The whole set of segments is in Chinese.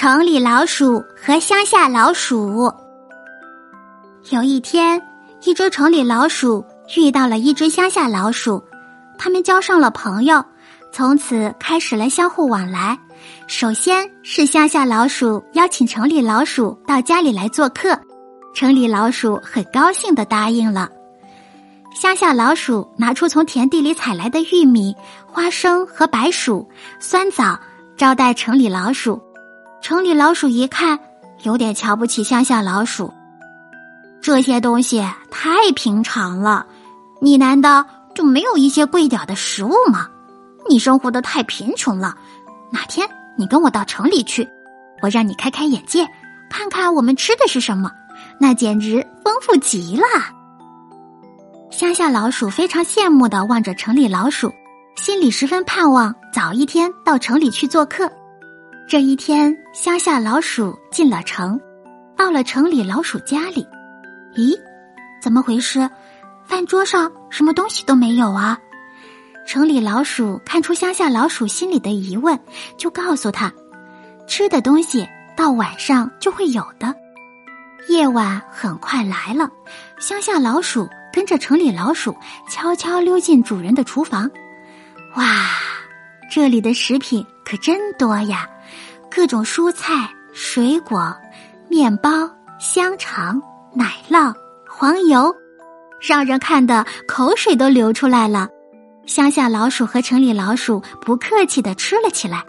城里老鼠和乡下老鼠。有一天，一只城里老鼠遇到了一只乡下老鼠，他们交上了朋友，从此开始了相互往来。首先是乡下老鼠邀请城里老鼠到家里来做客，城里老鼠很高兴的答应了。乡下老鼠拿出从田地里采来的玉米、花生和白薯、酸枣，招待城里老鼠。城里老鼠一看，有点瞧不起乡下老鼠。这些东西太平常了，你难道就没有一些贵点的食物吗？你生活的太贫穷了。哪天你跟我到城里去，我让你开开眼界，看看我们吃的是什么，那简直丰富极了。乡下老鼠非常羡慕的望着城里老鼠，心里十分盼望早一天到城里去做客。这一天，乡下老鼠进了城，到了城里老鼠家里，咦，怎么回事？饭桌上什么东西都没有啊！城里老鼠看出乡下老鼠心里的疑问，就告诉他：吃的东西到晚上就会有的。夜晚很快来了，乡下老鼠跟着城里老鼠悄悄溜进主人的厨房。哇，这里的食品可真多呀！各种蔬菜、水果、面包、香肠、奶酪、黄油，让人看得口水都流出来了。乡下老鼠和城里老鼠不客气的吃了起来，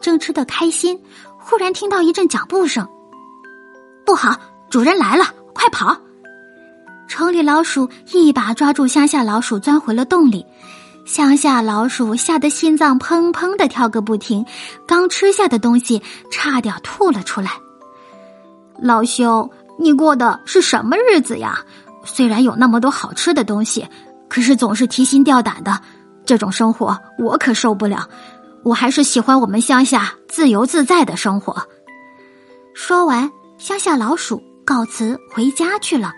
正吃得开心，忽然听到一阵脚步声。不好，主人来了，快跑！城里老鼠一把抓住乡下老鼠，钻回了洞里。乡下老鼠吓得心脏砰砰的跳个不停，刚吃下的东西差点吐了出来。老兄，你过的是什么日子呀？虽然有那么多好吃的东西，可是总是提心吊胆的，这种生活我可受不了。我还是喜欢我们乡下自由自在的生活。说完，乡下老鼠告辞回家去了。